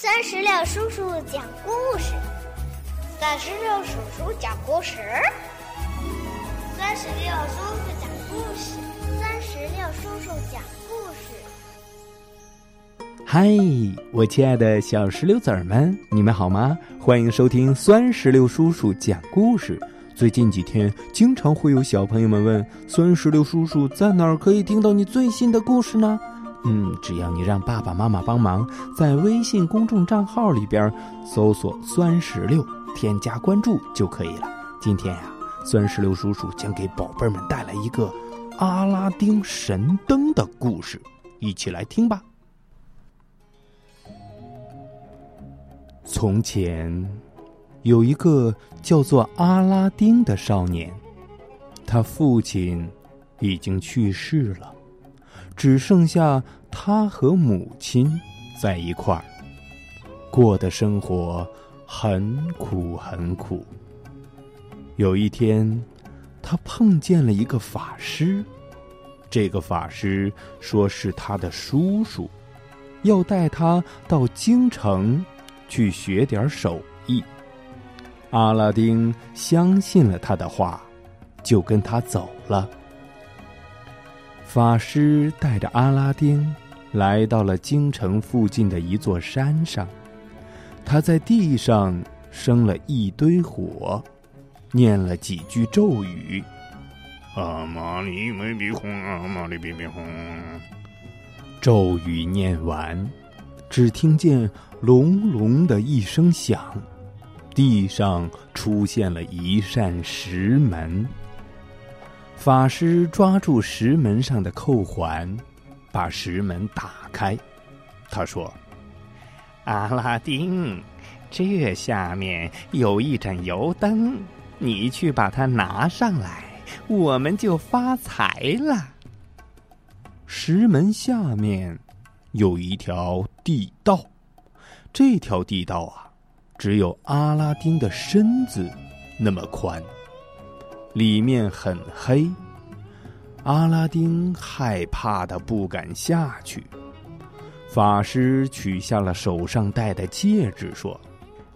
三十六叔叔讲故事，三十六叔叔讲故事，三十六叔叔讲故事，三十六叔叔讲故事。嗨，我亲爱的小石榴籽儿们，你们好吗？欢迎收听酸石榴叔叔讲故事。最近几天，经常会有小朋友们问酸石榴叔叔在哪儿可以听到你最新的故事呢？嗯，只要你让爸爸妈妈帮忙，在微信公众账号里边搜索“酸石榴”，添加关注就可以了。今天呀，酸石榴叔叔将给宝贝们带来一个阿拉丁神灯的故事，一起来听吧。从前，有一个叫做阿拉丁的少年，他父亲已经去世了。只剩下他和母亲在一块儿，过的生活很苦很苦。有一天，他碰见了一个法师，这个法师说是他的叔叔，要带他到京城去学点手艺。阿拉丁相信了他的话，就跟他走了。法师带着阿拉丁来到了京城附近的一座山上，他在地上生了一堆火，念了几句咒语：“阿玛尼梅比红，阿玛尼比比红。”咒语念完，只听见隆隆的一声响，地上出现了一扇石门。法师抓住石门上的扣环，把石门打开。他说：“阿拉丁，这下面有一盏油灯，你去把它拿上来，我们就发财了。”石门下面有一条地道，这条地道啊，只有阿拉丁的身子那么宽。里面很黑，阿拉丁害怕的不敢下去。法师取下了手上戴的戒指，说：“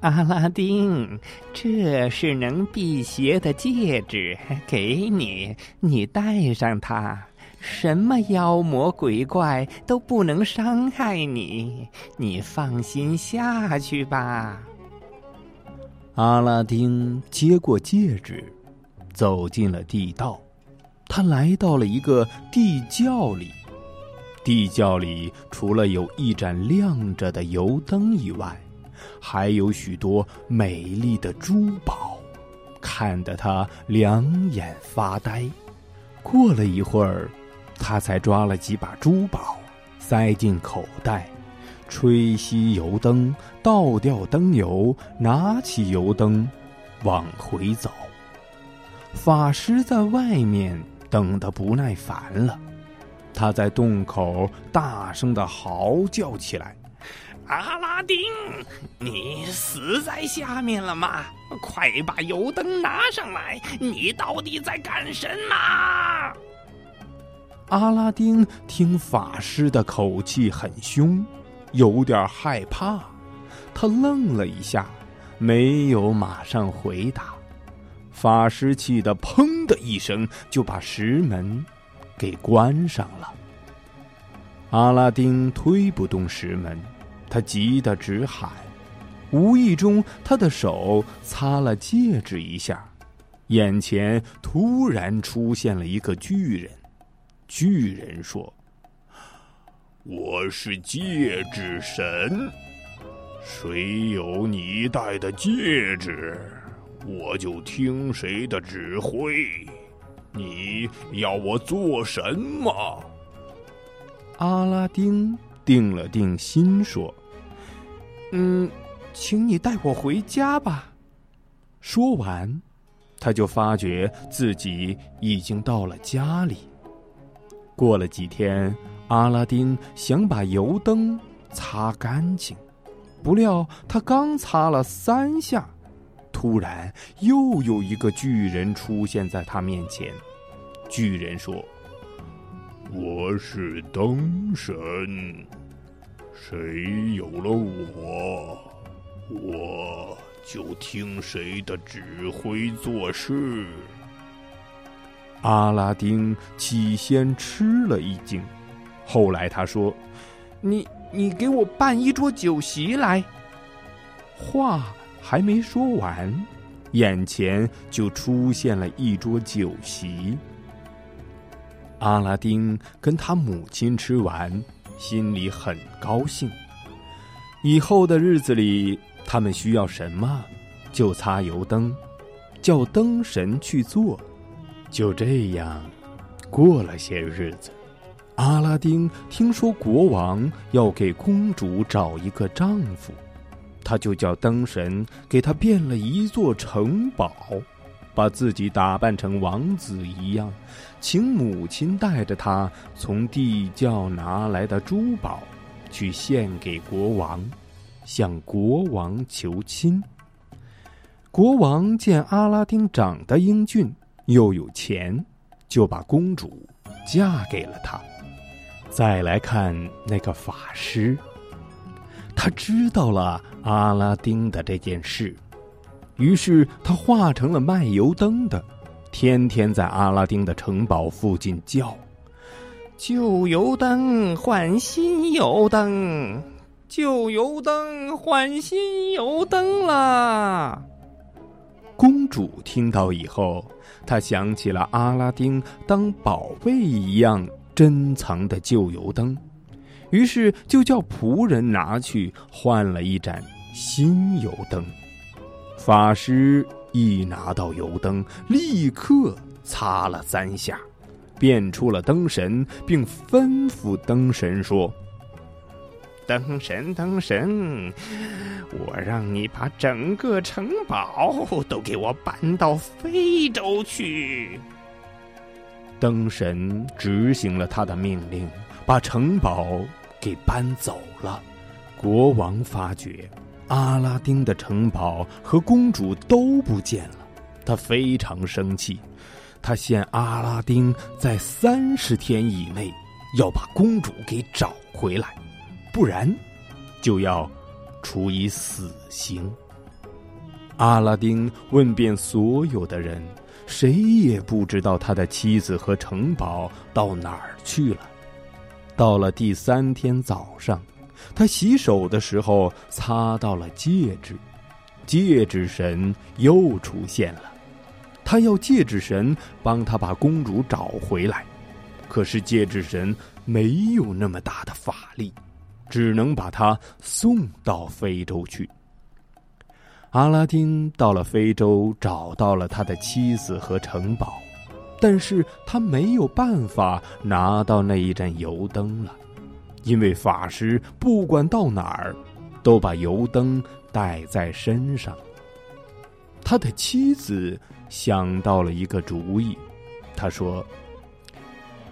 阿拉丁，这是能辟邪的戒指，给你，你戴上它，什么妖魔鬼怪都不能伤害你，你放心下去吧。”阿拉丁接过戒指。走进了地道，他来到了一个地窖里。地窖里除了有一盏亮着的油灯以外，还有许多美丽的珠宝，看得他两眼发呆。过了一会儿，他才抓了几把珠宝，塞进口袋，吹熄油灯，倒掉灯油，拿起油灯，往回走。法师在外面等得不耐烦了，他在洞口大声的嚎叫起来：“阿拉丁，你死在下面了吗？快把油灯拿上来！你到底在干什么？”阿拉丁听法师的口气很凶，有点害怕，他愣了一下，没有马上回答。法师气得“砰”的一声就把石门给关上了。阿拉丁推不动石门，他急得直喊。无意中，他的手擦了戒指一下，眼前突然出现了一个巨人。巨人说：“我是戒指神，谁有你戴的戒指？”我就听谁的指挥，你要我做什么？阿拉丁定了定心说：“嗯，请你带我回家吧。”说完，他就发觉自己已经到了家里。过了几天，阿拉丁想把油灯擦干净，不料他刚擦了三下。突然，又有一个巨人出现在他面前。巨人说：“我是灯神，谁有了我，我就听谁的指挥做事。阿拉丁起先吃了一惊，后来他说：“你你给我办一桌酒席来。”话还没说完，眼前就出现了一桌酒席。阿拉丁跟他母亲吃完，心里很高兴。以后的日子里，他们需要什么，就擦油灯，叫灯神去做。就这样，过了些日子，阿拉丁听说国王要给公主找一个丈夫。他就叫灯神给他变了一座城堡，把自己打扮成王子一样，请母亲带着他从地窖拿来的珠宝去献给国王，向国王求亲。国王见阿拉丁长得英俊又有钱，就把公主嫁给了他。再来看那个法师。他知道了阿拉丁的这件事，于是他化成了卖油灯的，天天在阿拉丁的城堡附近叫：“旧油灯换新油灯，旧油灯换新油灯啦！”公主听到以后，她想起了阿拉丁当宝贝一样珍藏的旧油灯。于是就叫仆人拿去换了一盏新油灯。法师一拿到油灯，立刻擦了三下，变出了灯神，并吩咐灯神说：“灯神，灯神，我让你把整个城堡都给我搬到非洲去。”灯神执行了他的命令，把城堡。给搬走了。国王发觉阿拉丁的城堡和公主都不见了，他非常生气。他限阿拉丁在三十天以内要把公主给找回来，不然就要处以死刑。阿拉丁问遍所有的人，谁也不知道他的妻子和城堡到哪儿去了。到了第三天早上，他洗手的时候擦到了戒指，戒指神又出现了。他要戒指神帮他把公主找回来，可是戒指神没有那么大的法力，只能把他送到非洲去。阿拉丁到了非洲，找到了他的妻子和城堡。但是他没有办法拿到那一盏油灯了，因为法师不管到哪儿，都把油灯带在身上。他的妻子想到了一个主意，他说：“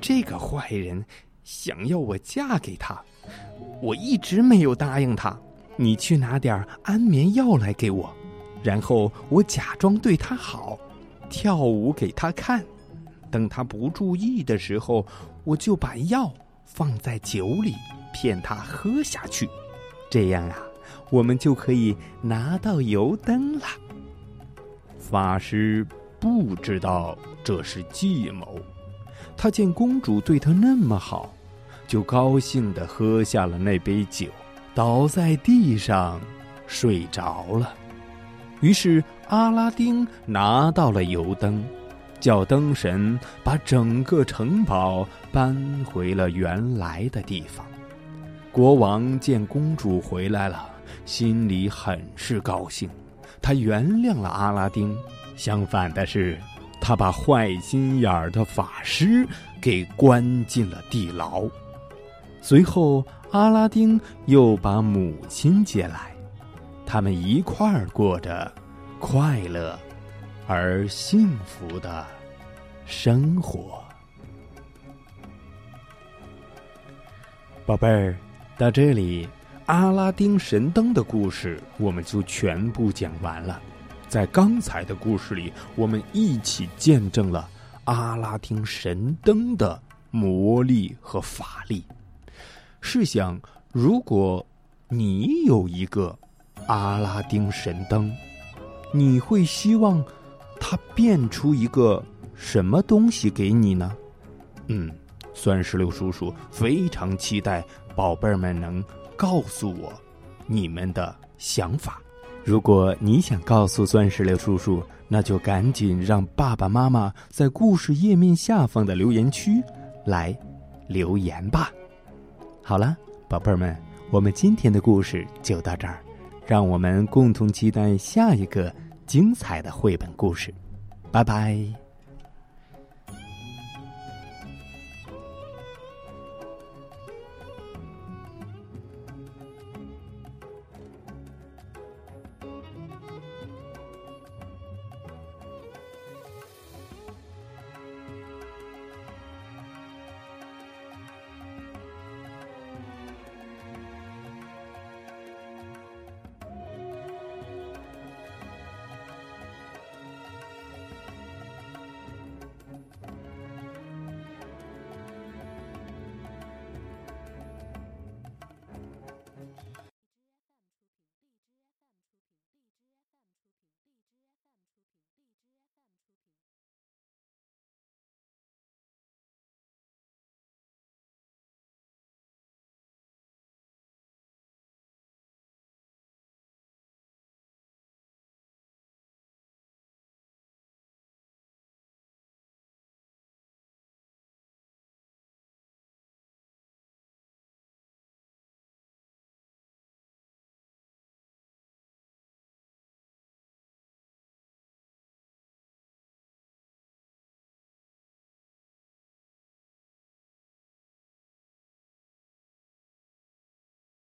这个坏人想要我嫁给他，我一直没有答应他。你去拿点安眠药来给我，然后我假装对他好，跳舞给他看。”等他不注意的时候，我就把药放在酒里，骗他喝下去。这样啊，我们就可以拿到油灯了。法师不知道这是计谋，他见公主对他那么好，就高兴的喝下了那杯酒，倒在地上睡着了。于是阿拉丁拿到了油灯。叫灯神把整个城堡搬回了原来的地方。国王见公主回来了，心里很是高兴，他原谅了阿拉丁。相反的是，他把坏心眼儿的法师给关进了地牢。随后，阿拉丁又把母亲接来，他们一块儿过着快乐。而幸福的生活，宝贝儿，到这里，阿拉丁神灯的故事我们就全部讲完了。在刚才的故事里，我们一起见证了阿拉丁神灯的魔力和法力。试想，如果你有一个阿拉丁神灯，你会希望它变出一个什么东西给你呢？嗯，酸石榴叔叔非常期待宝贝儿们能告诉我你们的想法。如果你想告诉酸石榴叔叔，那就赶紧让爸爸妈妈在故事页面下方的留言区来留言吧。好了，宝贝儿们，我们今天的故事就到这儿，让我们共同期待下一个精彩的绘本故事。拜拜。